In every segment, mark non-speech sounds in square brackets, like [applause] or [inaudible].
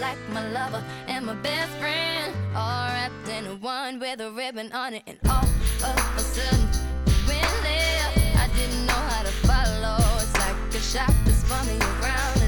like my lover and my best friend, all wrapped in one with a ribbon on it. And all of a sudden, when left. I didn't know how to follow. It's like a shop that's spun me around.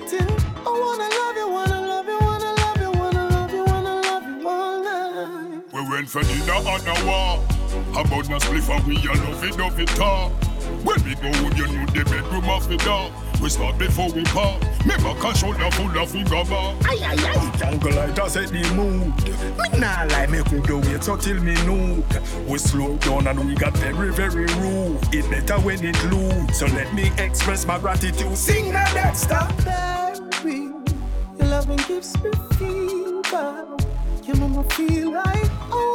you, you, you, you. We went for dinner on a walk. About no spliff and we a love it, love it talk. When we go home, you know the bedroom off the door we start before we part. Me back a shoulder full of figure bar. Aye aye aye. Young girl, set the mood. Me nah lie, me could do wait until till me nude. We slow down and we got very very rude. It better when it loose. So let me express my gratitude. Sing now next stop your loving gives me fever. You make me feel like oh.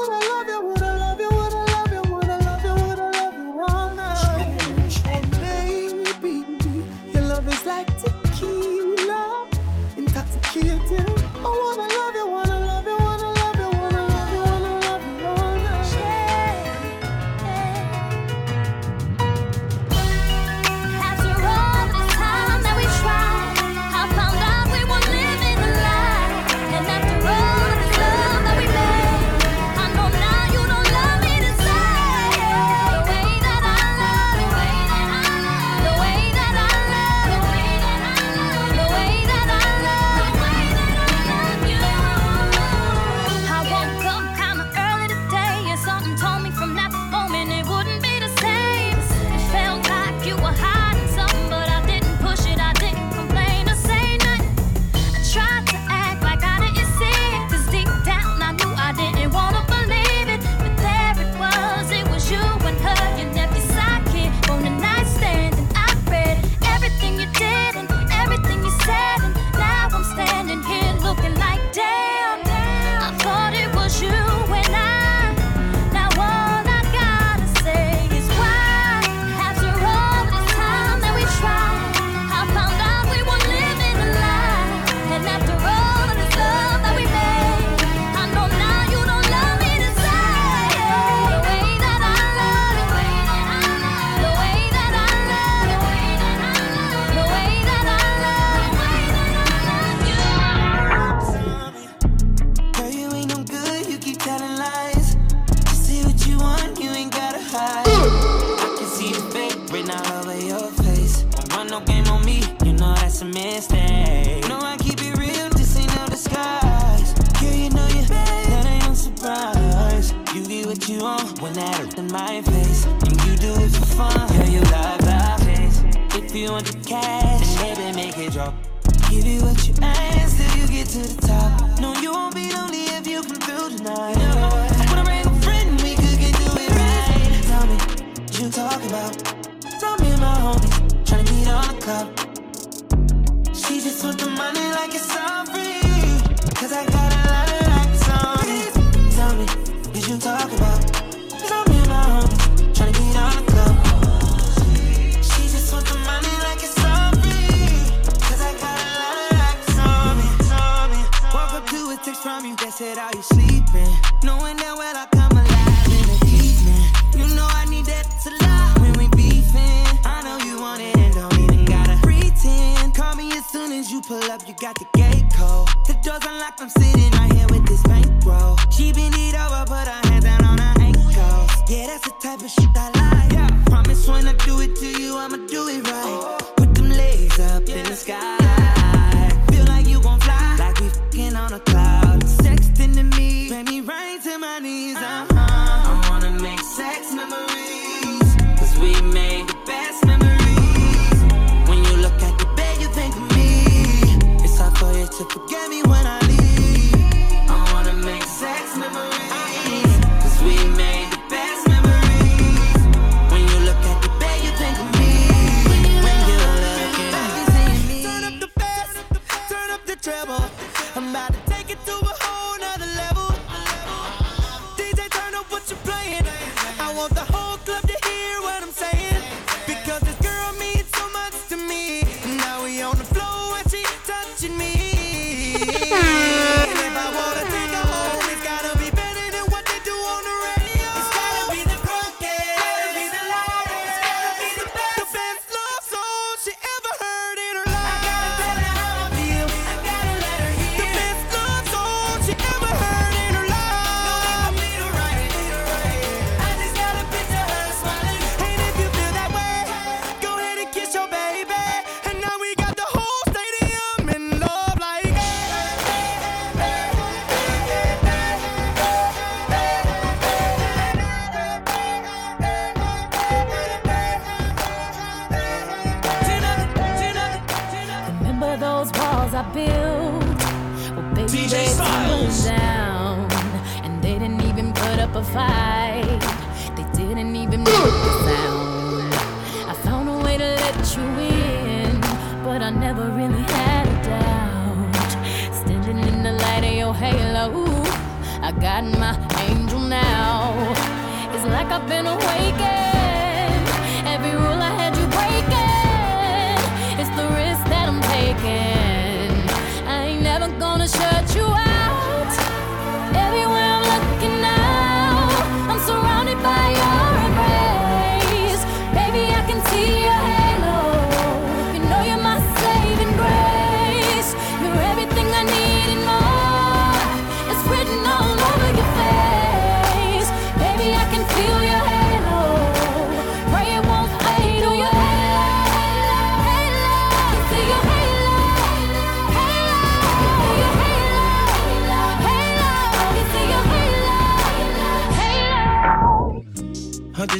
in my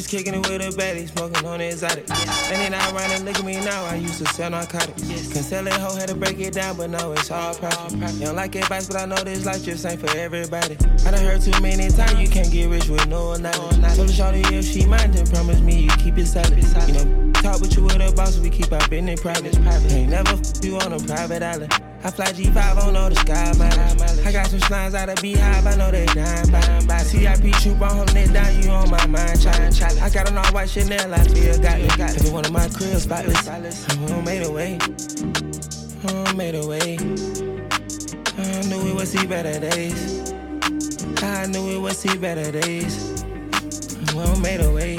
Just kicking it with a belly, smoking on exotic. Yeah. And then I run and look at me now, I used to sell narcotics. Yes. Can sell it, hoe had to break it down, but no, it's all profit. You don't like advice, but I know this life just ain't for everybody. I done heard too many times you can't get rich with no knowledge. No, Told the shorty if she mind, then promise me you keep it solid. You know, talk with you with a boss, we keep our business private. Ain't never f- you on a private island. I fly G5, don't the sky mileage. I got some slimes out of beehive, I know they nine by by. CIP troop, I'm holding it down, you on my mind, trying challenge. I got an all white Chanel, I feel got it, got it. one of my cribs, spotless. I made a way, I made a way. I knew it would see better days. I knew it would see better days. I made a way.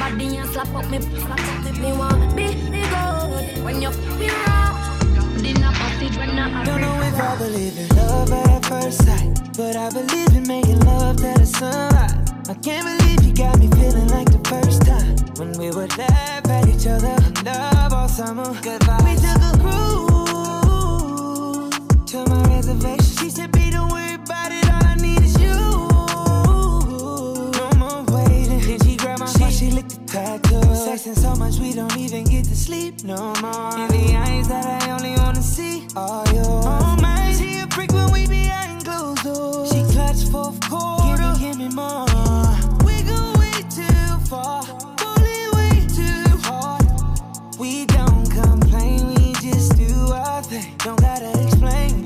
body and slap up me, slap up me. Me want be the gold when you feel raw. Don't know if I believe in love at first sight, but I believe in making love to the sunrise. I can't believe you got me feeling like the first time when we would laugh at each other, love all summer. Goodbye. We took a cruise to my reservation. She said, "Be the one." tattoo. Sexing so much we don't even get to sleep no more. In the eyes that I only wanna see are yours. Oh my, she a freak when we behind closed doors. Oh. She clutch fourth quarter. Give me, give me more. We go way too far, bully way too hard. We don't complain, we just do our thing. Don't gotta explain.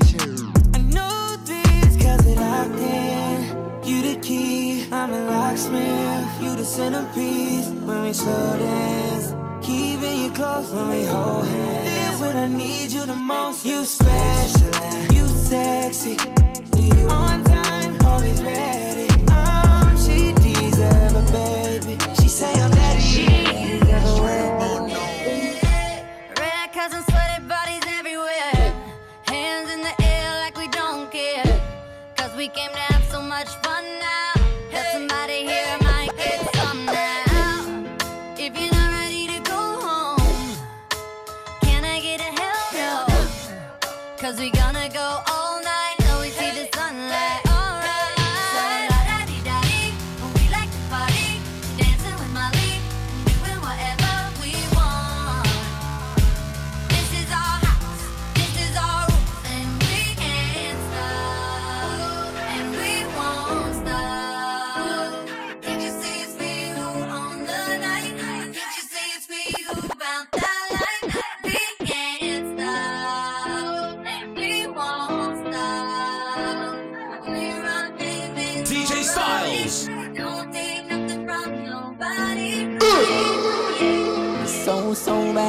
I know this cause it locked in. You the key, I'm a locksmith centerpiece when we slow dance. Keeping you close when we hold hands. Then when I need you the most, you special, you sexy. You on time, always ready. Um, she deserve a baby. She say I'm daddy. She deserve a wedding. Red cousins, sweaty bodies everywhere. Hands in the air like we don't care. Cause we came to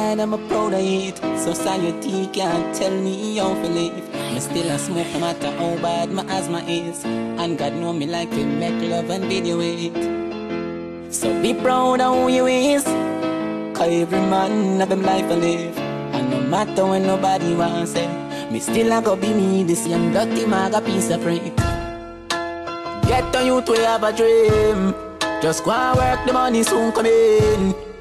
I'm a proud of it. Society can't tell me how to live. Me still a smoke no matter how bad my asthma is. And God know me like to make love and video it. So be proud of who you is. Cause every man have them life to live. And no matter when nobody wants it, me still a go be me, this young dirty maga piece of freak. Get on you to have a dream. Just go and work, the money soon come in.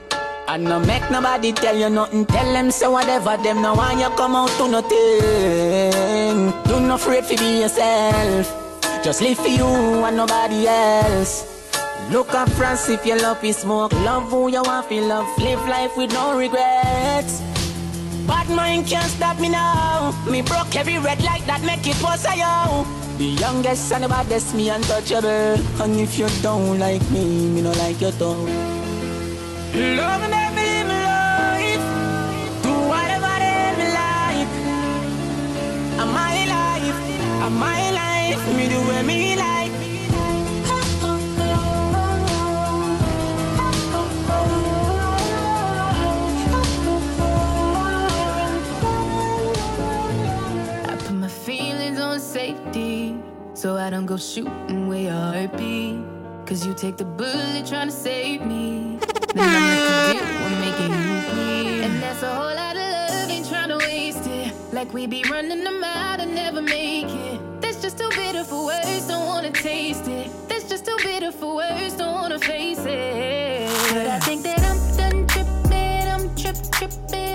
And no make nobody tell you nothing. Tell them say whatever them no want you come out to nothing. Do not afraid to be yourself. Just live for you and nobody else. Look up France if you love is smoke. Love who you want to love. Live life with no regrets. Bad mind can't stop me now. Me broke every red light that make it was yo. The youngest and the baddest, me untouchable. And if you don't like me, me no like you too. Do whatever. I'm my life. I'm my life. Me do what me like. I put my feelings on safety so I don't go shooting where your heart be. Cause you take the bullet trying to save me. Then I'm left to deal with making you. And that's a whole lot of love, ain't trying to waste it. Like we be running them out and never make it. That's just too bitter for words, don't wanna taste it. That's just too bitter for words, don't wanna face it. But I think that I'm done tripping, I'm trip tripping.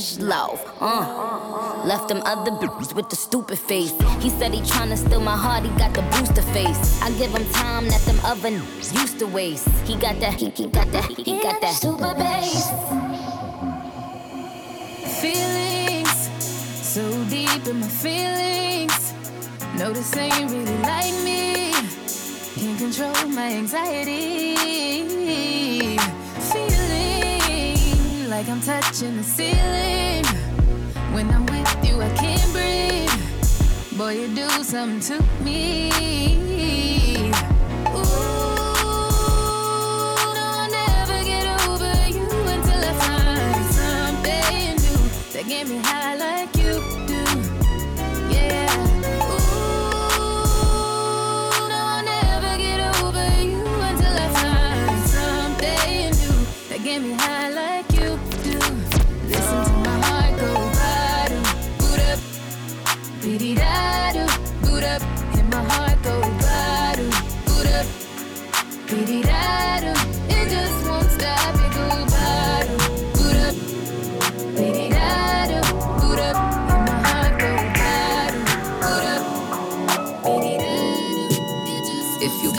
Dejlo. Uh. Left them other bitches with the stupid face. He said he tryna steal my heart, he got the booster face. I give him time that them other n- used to waste. He got that, he, he got that, he, he got that super bass. Feelings so deep in my feelings. No, this ain't really like me. Can't control my anxiety. Like I'm touching the ceiling. When I'm with you, I can't breathe. Boy, you do something to me. That get me high like you do. Yeah. Ooh, no, I'll never get over you until I find something new that get me high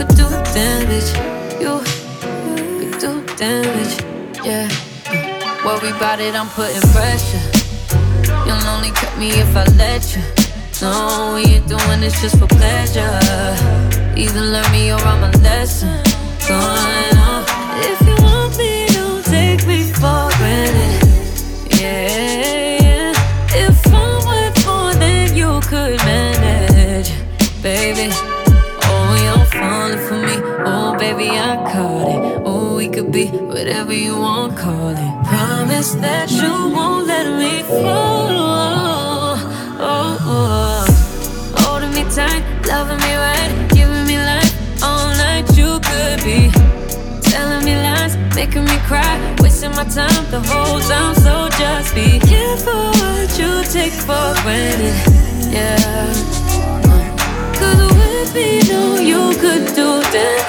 could do damage. You could do damage. Yeah. Uh, worry about it, I'm putting pressure. You'll only cut me if I let you. No, we ain't doing this just for pleasure. Either learn me or I'm a lesson. Going on. If you want me, don't take me for granted. Yeah. Oh, be whatever you want, call it. Promise that you won't let me fall. Oh, oh, oh. Holding me tight, loving me right, giving me life all night. You could be telling me lies, making me cry, wasting my time the whole time. So just be careful what you take for granted. Yeah. Cause with me, no, you could do damage.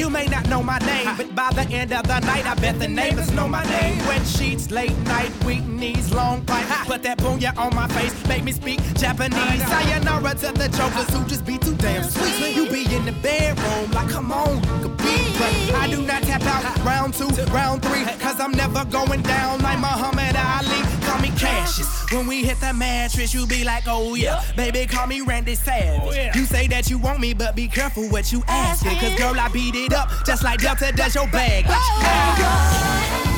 You may not know my name, but by the end of the night, I bet the neighbors know my name. Wet sheets, late night, weak knees, long pipe. Put that punya on my face, make me speak Japanese. Sayonara to the jokers who just be too damn sweet. When you be in the bedroom, like, come on, be. But I do not tap out round two, round three, cause I'm never going down like Muhammad Ali. Call me Cassius. When we hit the mattress, you be like, oh yeah. Baby, call me Randy Savage. You say that you want me, but be careful what you asking. Cause girl, I beat it up just like Delta does your bag. Oh, but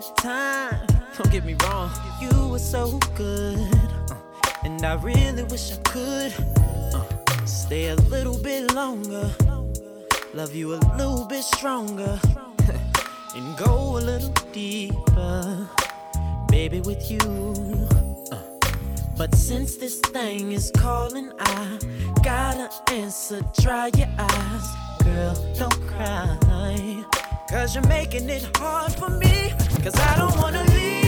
good time. Don't get me wrong, you were so good. Uh, and I really wish I could uh, stay a little bit longer. Love you a little bit stronger. [laughs] and go a little deeper. Baby, with you. Uh, But since this thing is calling, I gotta answer. Dry your eyes, girl, don't cry. Cause you're making it hard for me. Cause I don't wanna leave.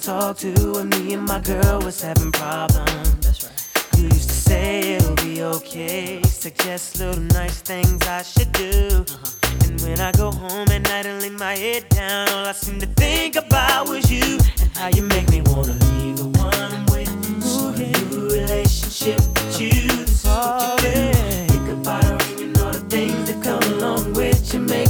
couldn't talk to when me and my girl was having problems. That's right. You used to say it'll be okay, suggest little nice things I should do. Uh-huh. And when I go home at night and lay my head down, all I seem to think about was you and how you make me wanna leave the one I'm with. Ooh, a new relationship with you. This is what you do. Think about her and all the things that come along with you. Make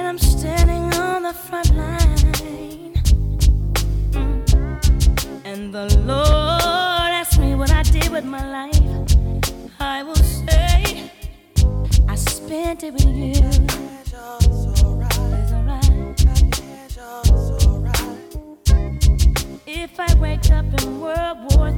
and I'm standing on the front line. And the Lord asked me what I did with my life. I will say, I spent it with you. If I wake up in World War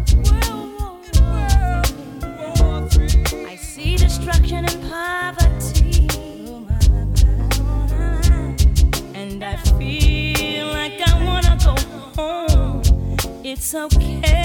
It's okay.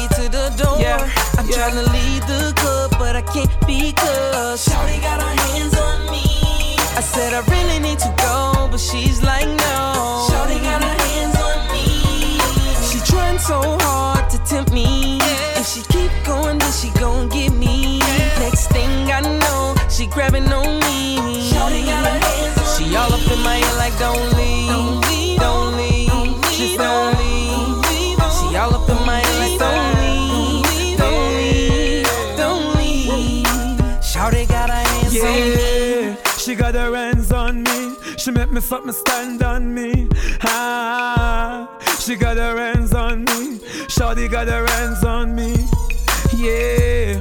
Way to the door. Yeah. I'm trying to leave the club, but I can't because Shouty got her hands on me. I said I really need to go, but she's like no. Shouty got her hands on me. She trying so hard to tempt me. If she keep going, then she gon' get me. Next thing I know, she grabbing on me. Shouty got her hands on she all up in my ear like don't leave, don't leave, don't leave. She don't leave. She make me something stand on me. Ah, she got her hands on me. Shawty got her hands on me. Yeah.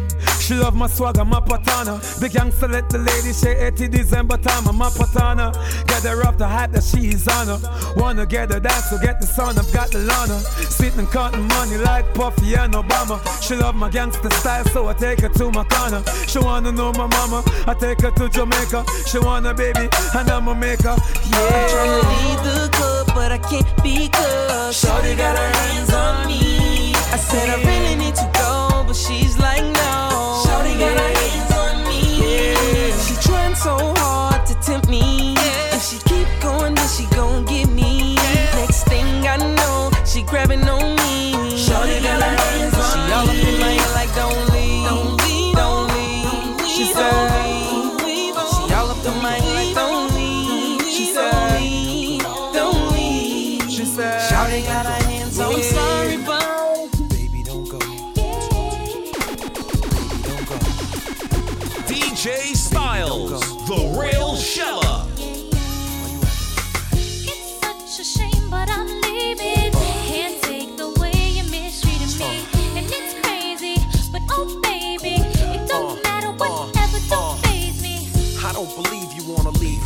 She love my swagger, my patana. The youngster let the lady say 80 December time, I'm my patana. Get her off the hat that she's on her. Wanna get her dance, so get the sun, I've got the Lana. Sitting counting money like Puffy and Obama. She love my gangster style, so I take her to my corner. She wanna know my mama, I take her to Jamaica. She wanna baby, and I'm a maker. Yeah. I'm trying to leave the club, but I can't because Shorty got her hands on me. I said I really need to go, but she's so hard to tempt me. If she keep going, then she gon' get me. Next thing I know, she grabbing on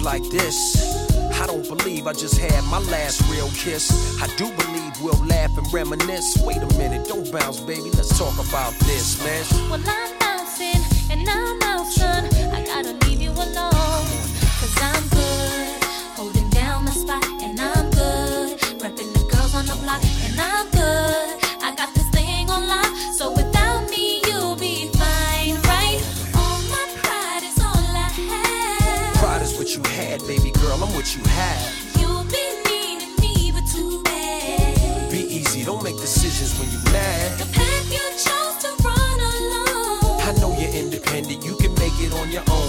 like this. I don't believe I just had my last real kiss. I do believe we'll laugh and reminisce. Wait a minute, don't bounce, baby. Let's talk about this, man. Well, I'm bouncing and I'm out, son. I gotta leave you alone. Cause I'm good, holding down the spot, and I'm good. Repping the girls on the block, and I'm good. I got this thing on lock, so what you have. You've been needing me, but too bad. Be easy, don't make decisions when you're mad. The path you chose to run alone. I know you're independent, you can make it on your own.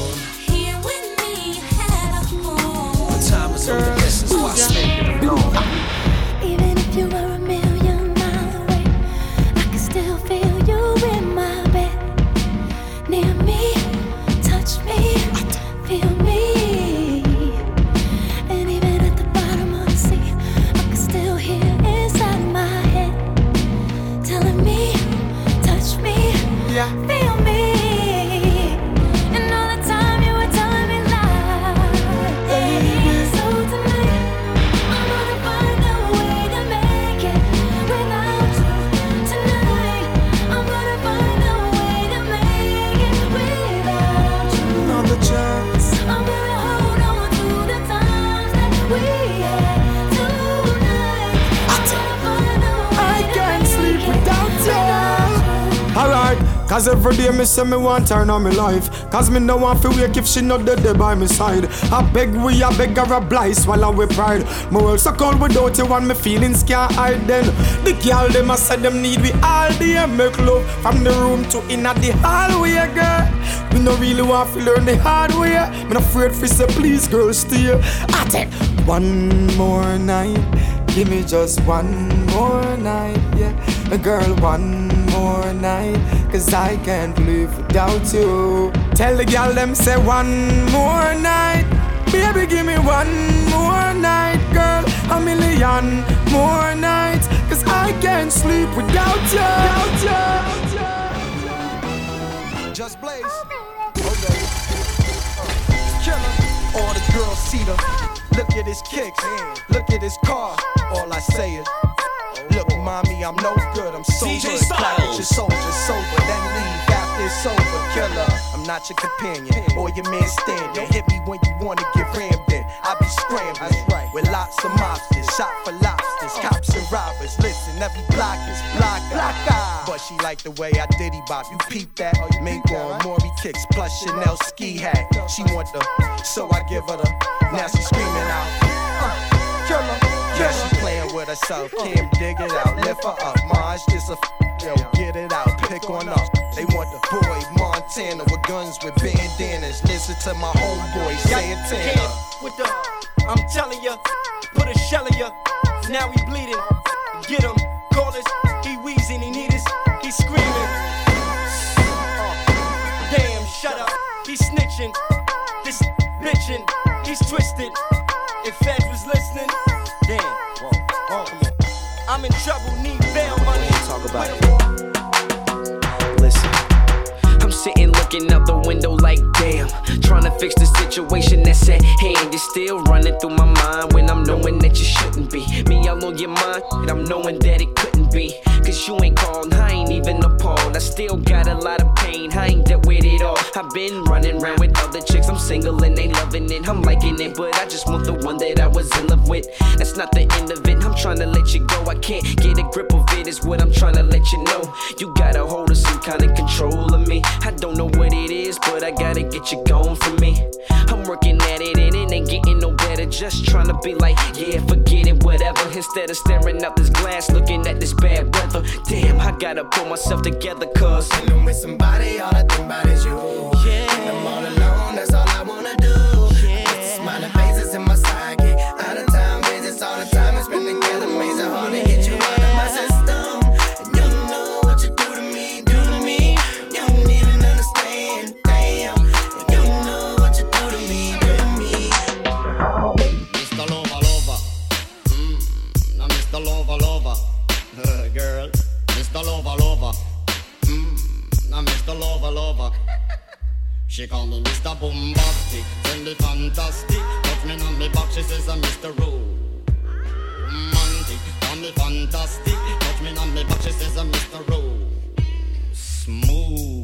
Me say me want turn on me life. Cause me no want to wake if she not dead there by my side. I beg we, I beg her a blight, swallow we pride. My world so cold without you and me feelings can't hide then. The girl them I said them need we all day. Make love from the room to in at the hallway, girl. We no really want to learn the hard way. Me not afraid for say please girl stay. I take one more night. Give me just one more night, yeah. Girl, one more night. Cause I can't live without you. Tell the girl them say one more night. Baby, give me one more night, girl. A million more nights. Cause I can't sleep without you. Without Just blaze. Oh, baby. Killer. All the girls see the. Look at his kicks. Look at his car. All I say is. Mommy, I'm no good. I'm so DJ good. Clap at your soldier, sober, then leave after it's over. Killer, I'm not your companion or your man standing. Hit me when you wanna get rammed in. I be scrambling right. with lots of mobsters, shot for lobsters, cops and robbers. Listen, every block is block, block But she like the way I diddy bop. You peep that? Mink on Maury kicks plus Chanel ski hat. She want the, so I give her the. Now she screaming out. Uh, Killer. She playing with herself. Kim, dig it out. Lift her up. Maj, just a. f- Yo, get it out. Pick one up. They want the boy Montana with guns with bandanas. Listen to my homeboy Santana. with the, I'm telling ya, put a shell in ya. Now he bleeding. Get him, call us. He wheezing, he need us. He screaming. Damn, shut up. He snitching. This bitching. He's twisted. If Feds was listening, looking out the window like damn. Trying to fix the situation that's at hand. It's still running through my mind when I'm knowing that you shouldn't be. Me all on your mind, and I'm knowing that it couldn't be. Cause you ain't called, I ain't even appalled. I still got a lot of pain, I ain't dealt. I've been running around with other chicks, I'm single and they loving it. I'm liking it, but I just want the one that I was in love with. That's not the end of it, I'm trying to let you go. I can't get a grip of it. is what I'm trying to let you know. You got a hold of some kind of control of me. I don't know what it is, but I gotta get you gone from me. I'm working at it and it ain't getting no better. Just trying to be like, yeah, forget it, whatever. Instead of staring out this glass, looking at this bad weather. Damn, I gotta pull myself together, cause. With somebody, all I think about is you. She call me Mr. Bombastic, send me fantastic. Touch me on me back, she says I'm Mr. Romantic. Call me fantastic, touch me on me back, she says I'm Mr. Smooth.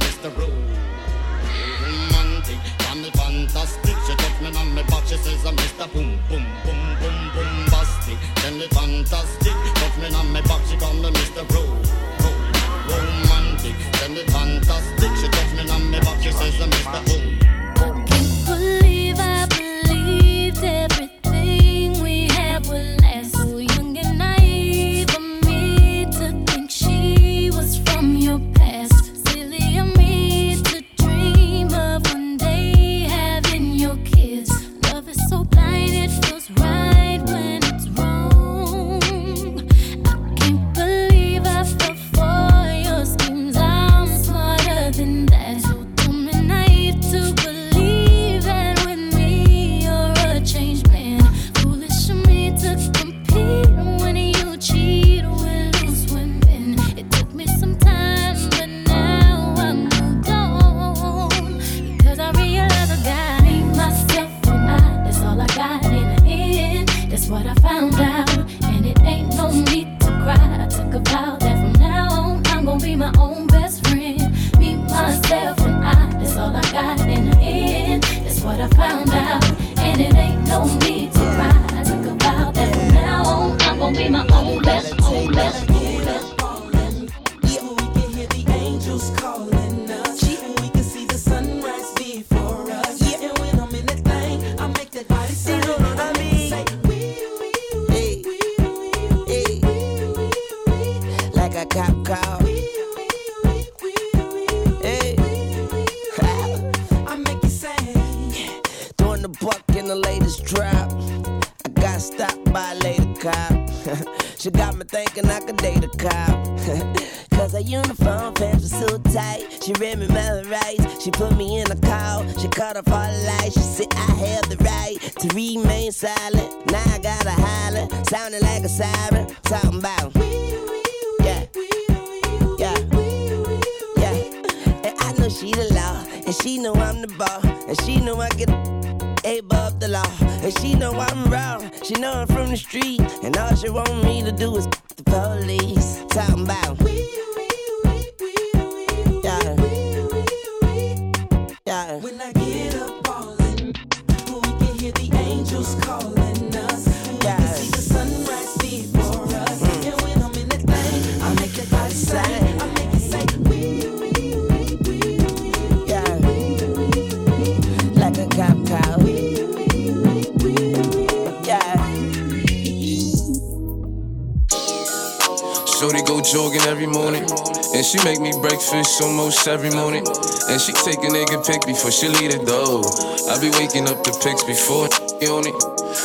Mr. Rose romantic, call me fantastic. She touch me on my back, she says I'm Mr. Boom Boom Boom Boom Bombastic. Tell me fantastic, touch me on my back, she call me Mr. Ro Ro Romantic. Me fantastic, she touch me on my back, she says I'm Mr. Boom. Every morning. And she take a nigga pic before she leave the door. I be waking up the pics before on it.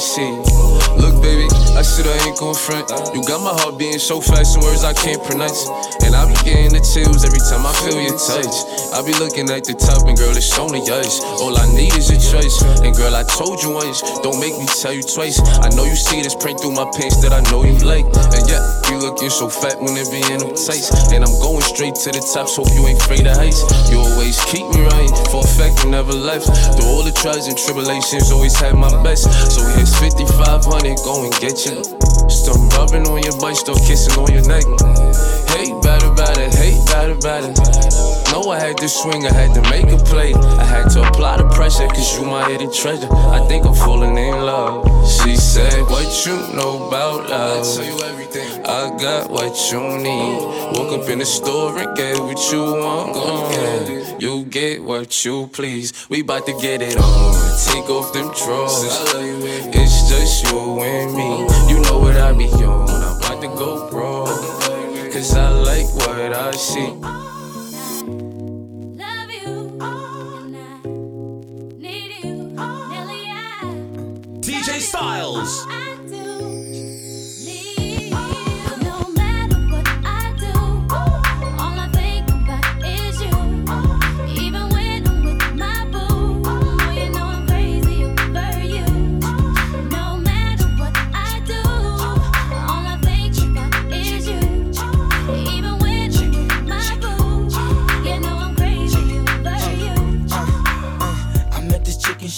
see. Look, baby, I said I ain't gon' front. You got my heart beating so fast in words I can't pronounce. And I be getting the chills every time I feel your touch. I be looking at the top, and girl, it's only us. All I need is your choice. And girl, I told you once, don't make me tell you twice. I know you see this print through my pants that I know you like. And yeah, you looking so fat when it be in them tights. And I'm going straight to the top, so you ain't afraid of heights. You always keep me right, for a fact you never left. Through all the trials and tribulations, always had my best. So here's 5500, go and get you. Still rubbing on your butt, still kissing on your neck. Hate bad about it, hate bad about it. know I had to swing, I had to make a play. I had to apply the pressure, cause you my hidden treasure. I think I'm falling in love. She said, What you know about love? I tell you everything. I got what you need. Woke up in the store and get what you want. Mm. You get what you please. We bout to get it on. Take off them drawers. It's just you and me. You know what I be on. I'm about to go broad. Cause I like what I see. DJ StyleZ.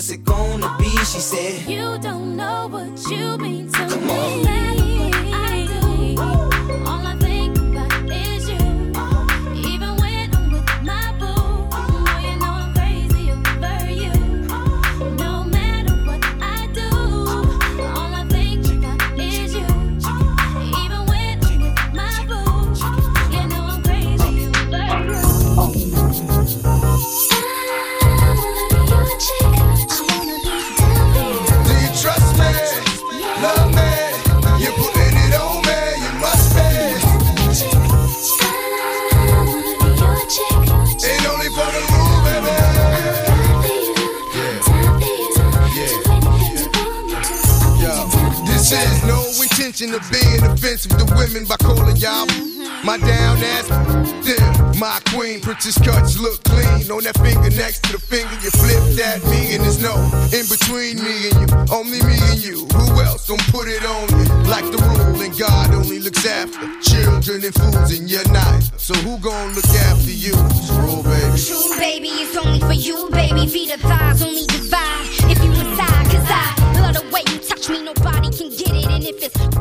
what's it gonna be? She said, You don't know what you mean to me. No intention of being offensive to women by calling y'all my down ass. Them, my queen, Princess cuts look clean on that finger next to the finger. You flipped at me, and there's no in between me and you, only me and you. Who else don't put it on you? Like the rule, and God only looks after children and fools, and you're. So who gon' look after you? It's rule, baby. True, baby, it's only for you, baby. Feet of thighs only divide if you inside. Cause I love the way you touch me, nobody can get it. And if it's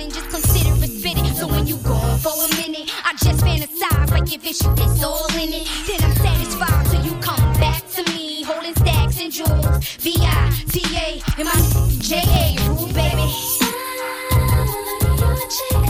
gunning, just consider it spitting. So when you gone for a minute, I just fantasize like if it's you, it's all in it. Then I'm satisfied till you come back to me, holding stacks and jewels. V I T A and my J A, Ooh, baby. Do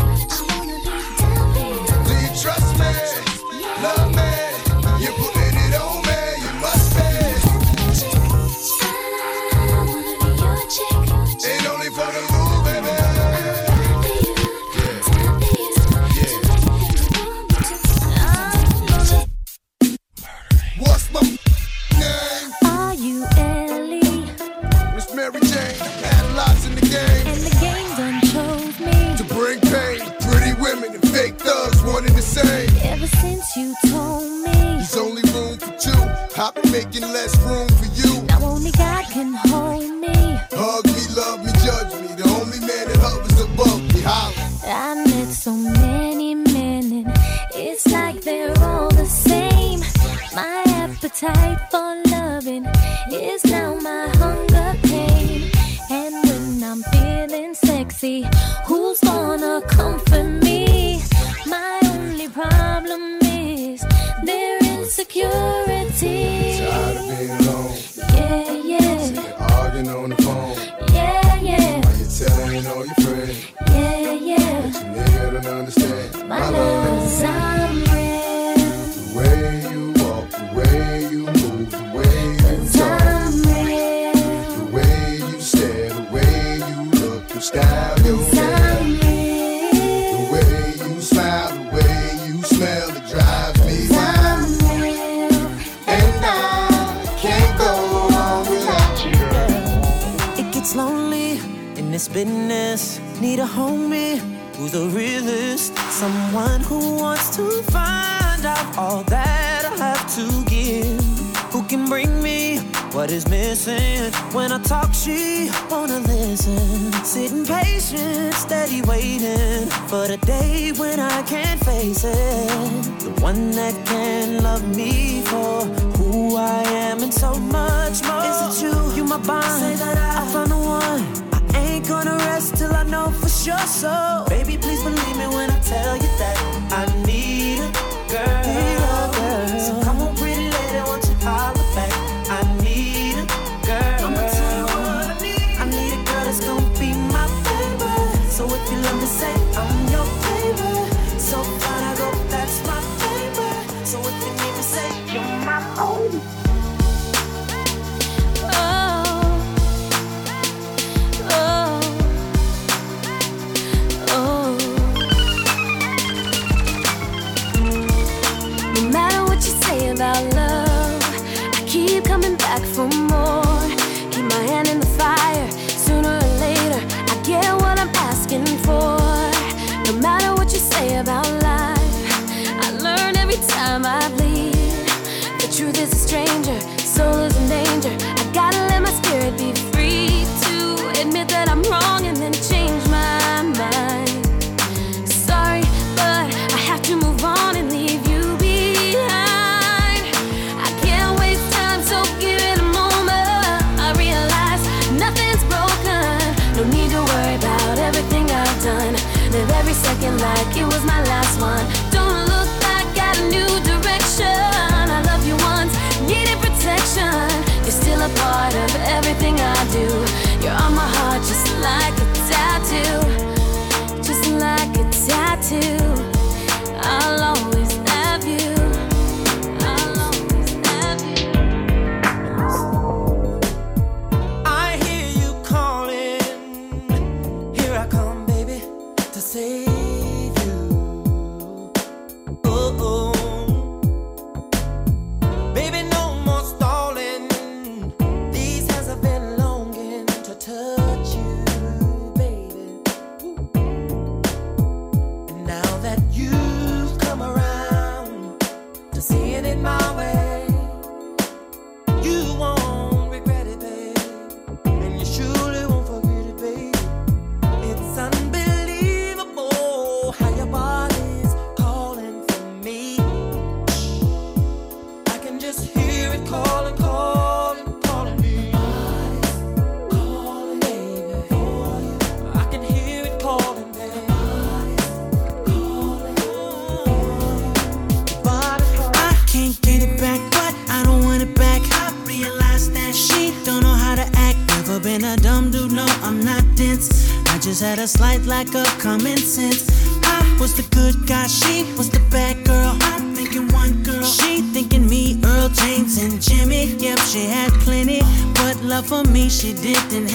quite like a common sense. I was the good guy, she was the bad girl. I'm thinking one girl, she thinking me, Earl James and Jimmy. Yep, she had plenty, but love for me she didn't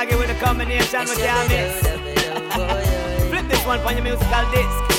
Doggy with a combination with your mix. Flip this one for your musical disc.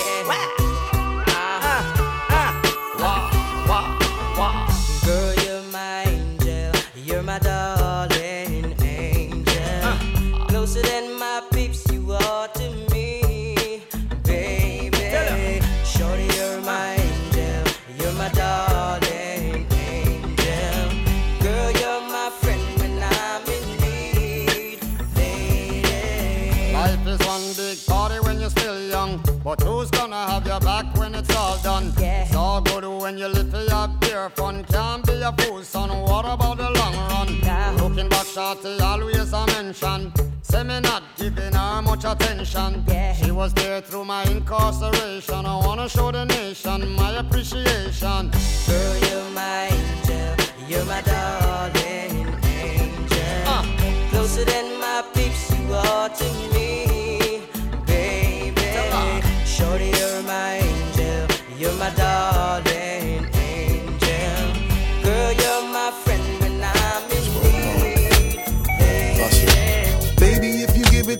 Shorty always a mention. Say me not giving her much attention. She was there through my incarceration. I wanna show the nation my appreciation. Girl, you're my angel. You're my darling angel. Uh. Closer than my peeps, you are to me, baby. Shorty, you're my angel. You're my darling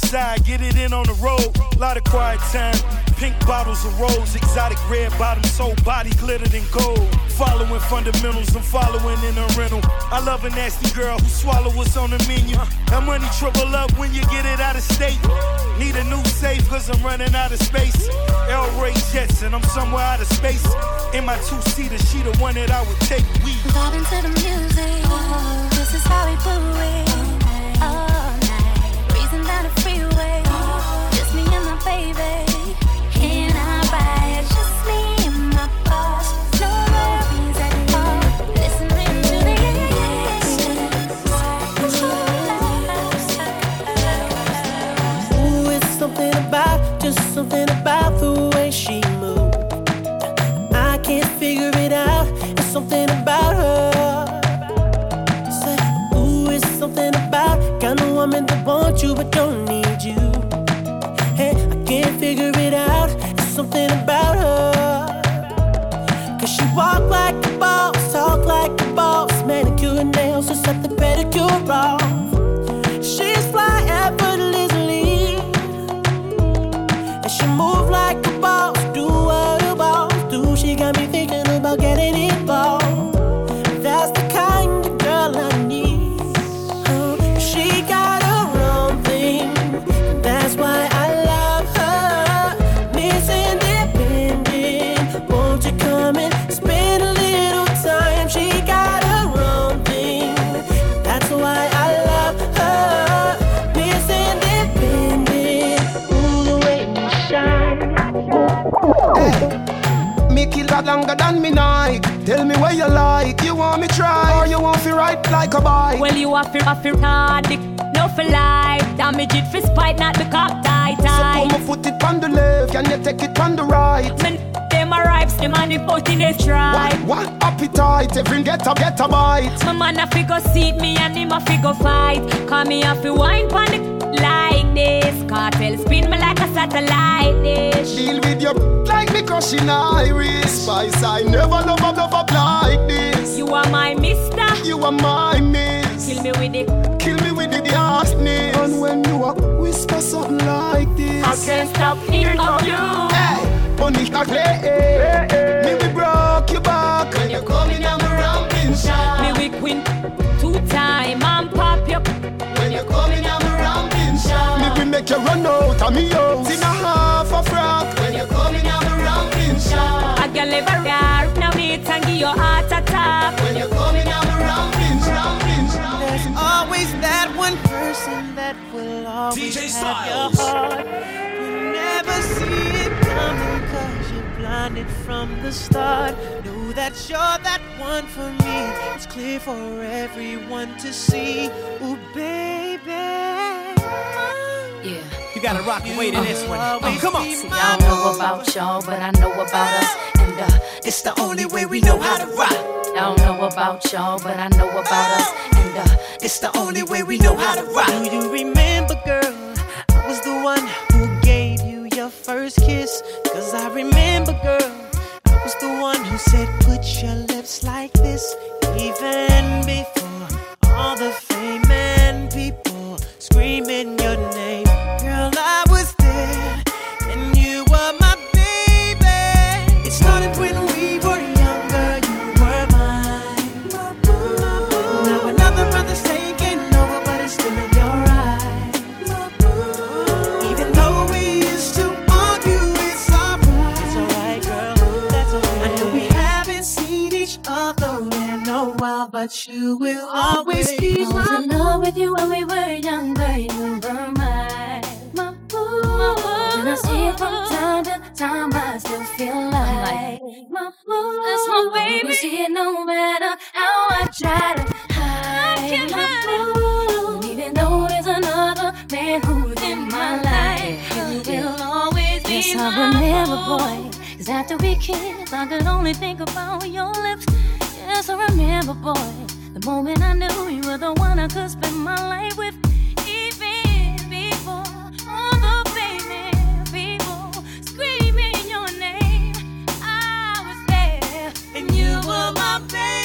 get it in on the road. Lot of quiet time. Pink bottles of rose, exotic red bottoms, whole body glittered in gold. Following fundamentals, I'm following in a rental. I love a nasty girl who swallow what's on the menu. That money triple up when you get it out of state. Need a new safe, cause I'm running out of space. L Ray Jets, and I'm somewhere out of space. In my two seater, she the one that I would take. We Vibing to the music. Oh, this is how we do it. Like a bike? Well, you have to hard dick, no for life. Damage it for spite, not the cock tight So tight. come and put it on the left, can you take it on the right? them them a ripe, them and the putting they try. What appetite? Every get a get a bite. My man a fi go seat me and him a fi go fight. Call me a fi wine the like this. Kartel spin me like a satellite dish. Deal with your like me crushing iris. Spice, I never love a love up like this. You are my mister. You are my miss. Kill me with it. Kill me with the darkness. And when you a whisper something like this, I can't stop thinking of you. Hey, punish a clay. Me we broke your back when you coming down my ramping shot. Me we queen two time and pop you. When you coming down my ramping shot. Me we make you run out of me house in a half a frock. When you coming down my ramping shot. A girl ever rare, now wait and give your heart attack. When you coming down my ramping, ramping, There's ramping. always that one person that will always DJ have your StyleZ. heart. You never see it coming from the start. Know that you're that one for me. It's clear for everyone to see. Ooh, baby. Yeah. You gotta rock away to this one. Oh, come on. See, I don't know about y'all, but I know about us. And uh, it's the only way we know how to rock. I don't know about y'all, but I know about us. And uh, it's the only way we know how to rock. Do you remember, girl? I was the one who your first kiss. Cause I remember, girl. I was the one who said, put your lips like this. Even before all the fame and people screaming your name. But you will always be I was my in love with you when we were younger. You were mine, my boo. And I see it from time to time. I still feel like my boo. That's my baby. You see it no matter how I try to hide. My boo. And even though there's another man who's in my life, you will always be Yes, my I remember, boy. Cause after we kissed, I could only think about your lips. I remember, boy. The moment I knew you were the one I could spend my life with. Even before all the people screaming your name, I was there. And you were my baby.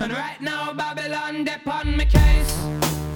And right now Babylon dip on me case.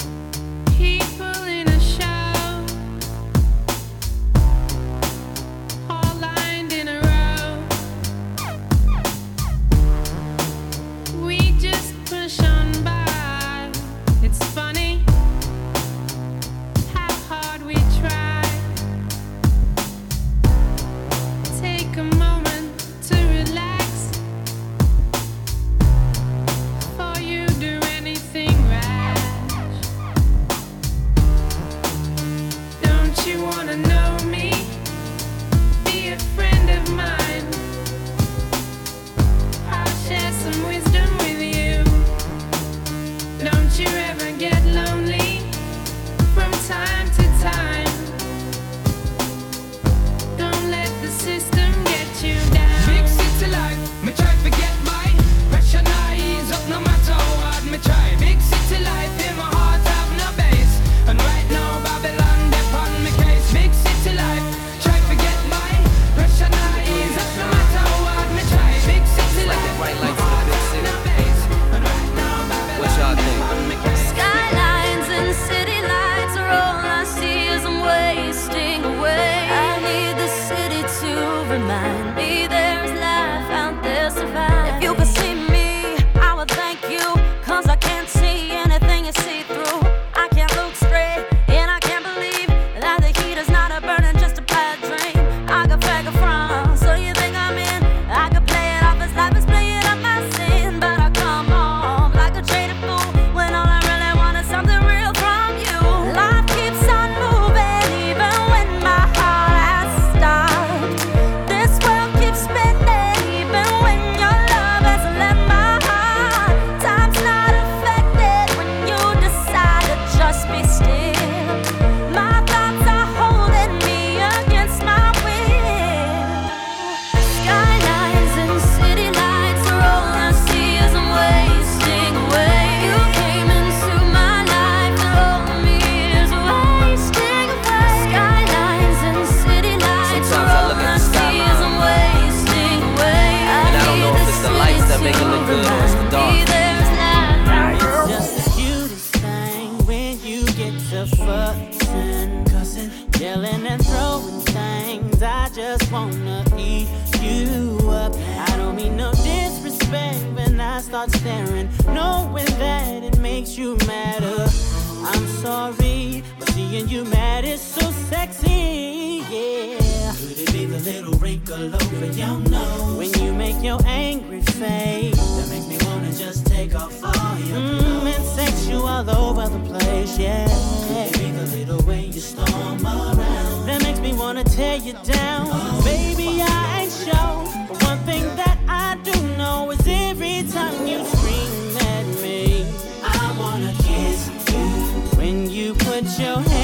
that makes me wanna just take off all your mm, clothes. And sex you all over the place, yeah. Maybe the little way you storm around that makes me wanna tear you down. Oh, Baby, I ain't sure, but one thing that I do know is every time you scream at me, I wanna kiss you when you put your hand.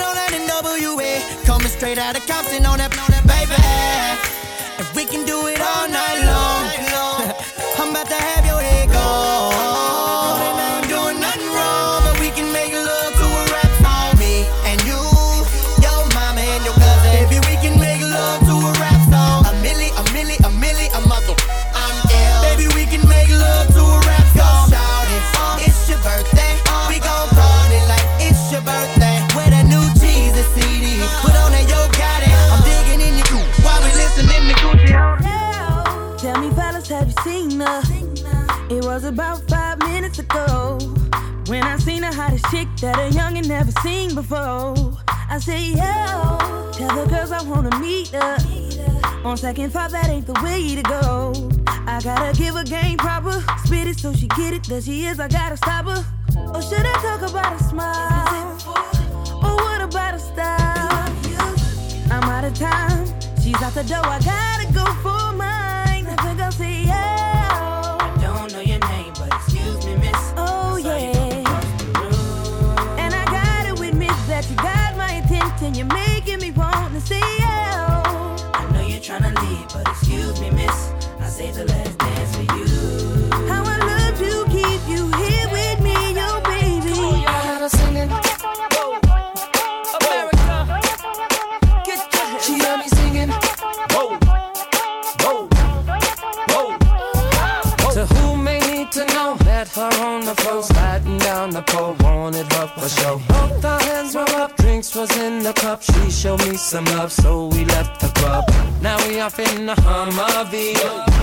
out on that NWA. Coming straight out of Compton on that, on that baby. And we can do it all night long. [laughs] I'm about to have your head. about five minutes ago when I seen the hottest chick that a youngin' never seen before. I say, yo, tell the girls I wanna meet up. On second thought, that ain't the way to go. I gotta give a game proper, spit it so she get it. That she is, I gotta stop her. Or should I talk about a smile? Or what about a style? I'm out of time. She's out the door. I gotta go for How I keep you here with me, baby. I had her singing. America. She had me singing. Whoa, whoa, whoa. To who may need to know, met her on the floor, sliding down the pole, wanted love for show. Both our hands were up, drinks was in the cup. She showed me some love, so we left the club. Now we off in the V.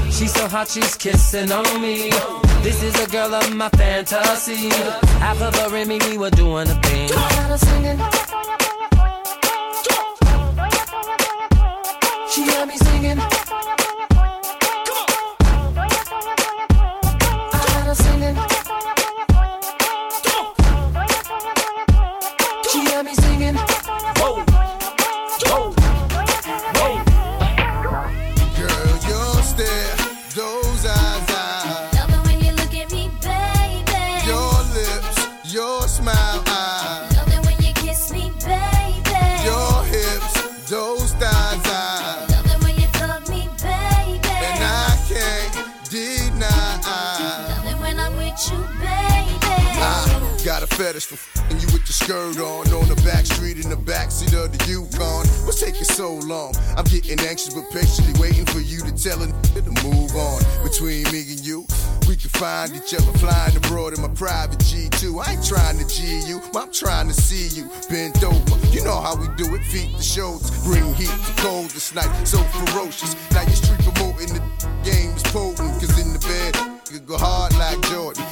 She's so hot, she's kissing on me. This is a girl of my fantasy. Half of her and me, we were doing a thing. She had me singing. skirt on on the back street in the backseat of the Yukon. What's taking so long? I'm getting anxious but patiently waiting for you to tell a to move on. Between me and you, we can find each other flying abroad in my private G2. I ain't trying to G you, but I'm trying to see you bent over. You know how we do it, feet to shoulders, bring heat to cold this night, so ferocious. Now your street promoting the game is potent, cause in the bed, you go hard like Jordan.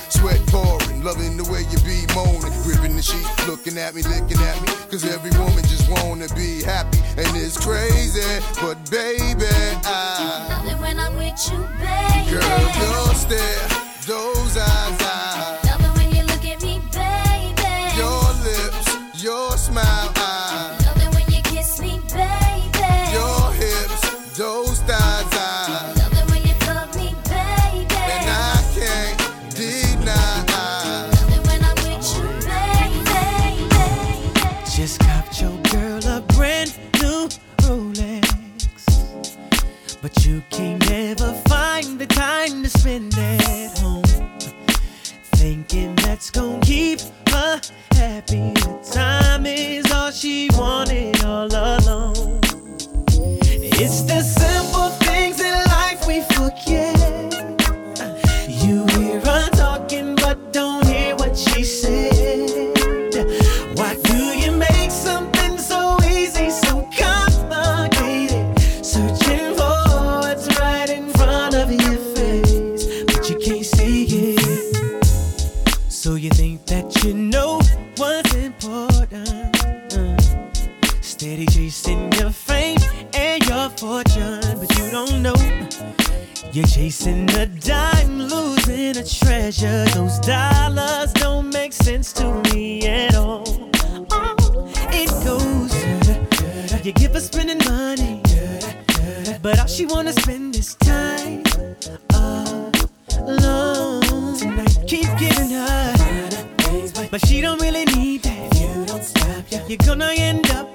Loving the way you be moaning, gripping the sheet, looking at me, licking at me. Cause every woman just wanna be happy, and it's crazy. But baby, I. Love it when I'm with you, baby. Girl, your stare, those eyes, Those dollars don't make sense to me at all. Uh, it goes, you give her spending money, but all she wanna spend is time alone. Tonight, keep giving her, but she don't really need that. you don't stop You're gonna end up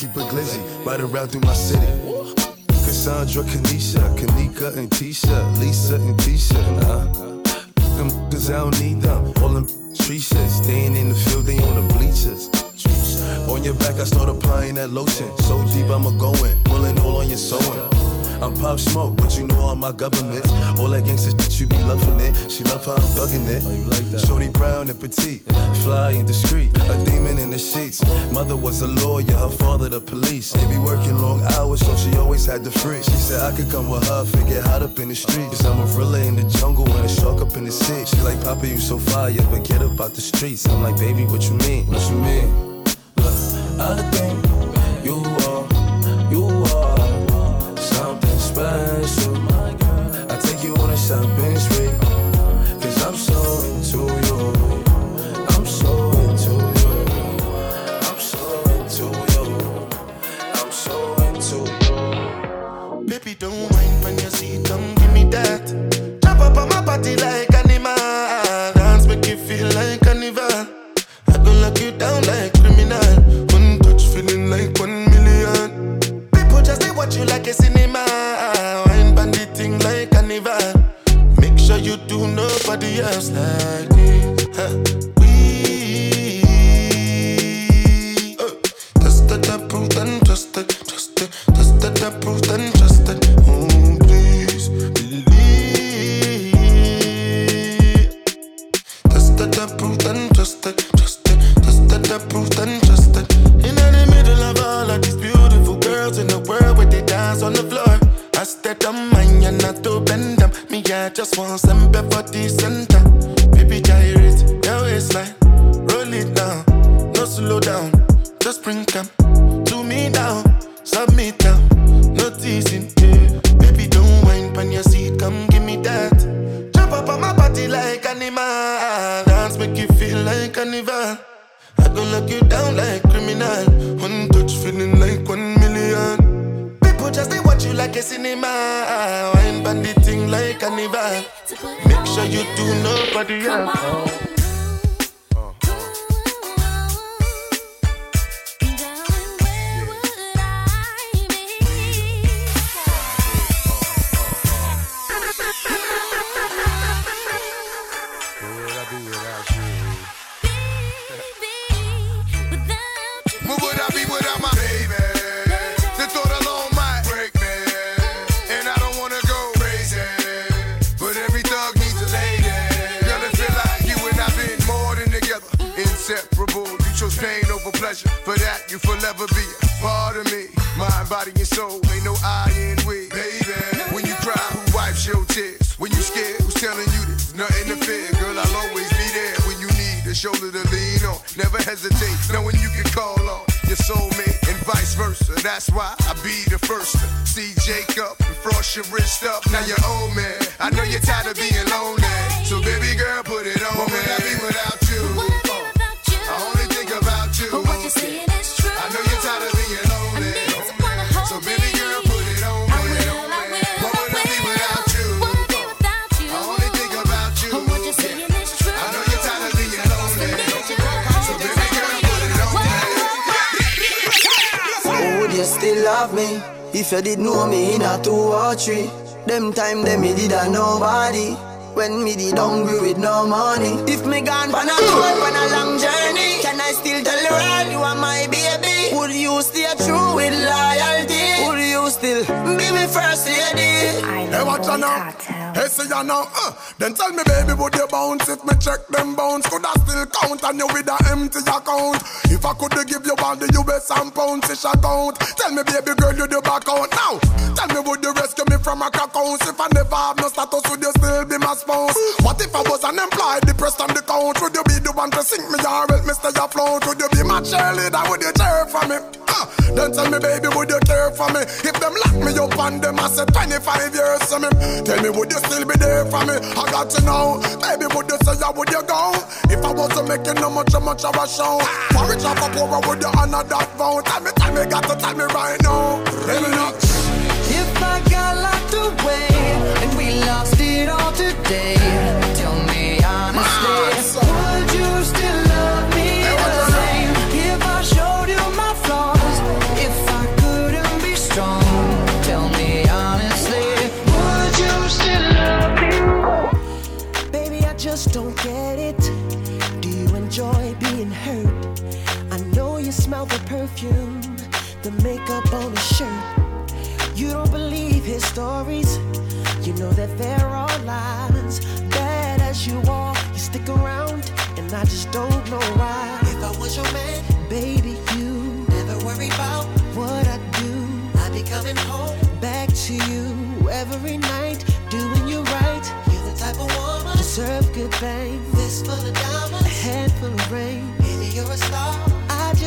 Keep a glizzy right around through my city. Cassandra, Kanisha, Kanika, and Tisha, Lisa, and Tisha. Nah. Them cause I don't need them. All them shit, staying in the field, they on the bleachers. On your back, I start applying that lotion. So deep, I'ma go in, pulling all on your sewing. I'm pop smoke, but you know all my government. All that gangsta shit, you be loving it. She love how I'm thugging it. Oh, you like that? Shorty brown and petite, fly and discreet, a demon in the sheets. Mother was a lawyer, her father the police. They be working long hours, so she always had the free. She said I could come with her, figure hot up in the streets. Cause I'm a gorilla in the jungle and a shark up in the sea. She like, Papa, you so fire, but get about the streets. I'm like, baby, what you mean? What you mean? I think Baby, when you see, watch out now. Hey, see ya now. Uh, then tell me, baby, would you bounce if me check them bounce? Could I still count on you with a empty account? If I could give you all the US and pounds, it's a count. Tell me, baby girl, you the back out now. Tell me, would you rescue me from a crack house? If I never have no status, would you still be my spouse? What if I was unemployed, depressed on the count? Would you be the one to sink me or help me stay afloat? Would you be my cheerleader? Would you cheer for me? Uh, then tell me, baby, would you care for me? If them lock me up and them I said 25 years to me, tell me, would you still be there for me? Got to know, baby, would you say, yeah, would you go? If I wasn't making no much, how much of a show, for rich or for poor, would you honor that vow? Tell me, tell me, got to tell me right now. Tell me now. If I got locked away and we lost it all today, tell me honestly, ah, would you still perfume, the makeup on his shirt. You don't believe his stories. You know that there are lies. Bad as you are, you stick around, and I just don't know why. If I was your man, baby, you never worry about what I do. I'd be coming home back to you every night, doing you right. You're the type of woman deserve good things. This full of diamonds, a handful of rain. Baby, you're a star.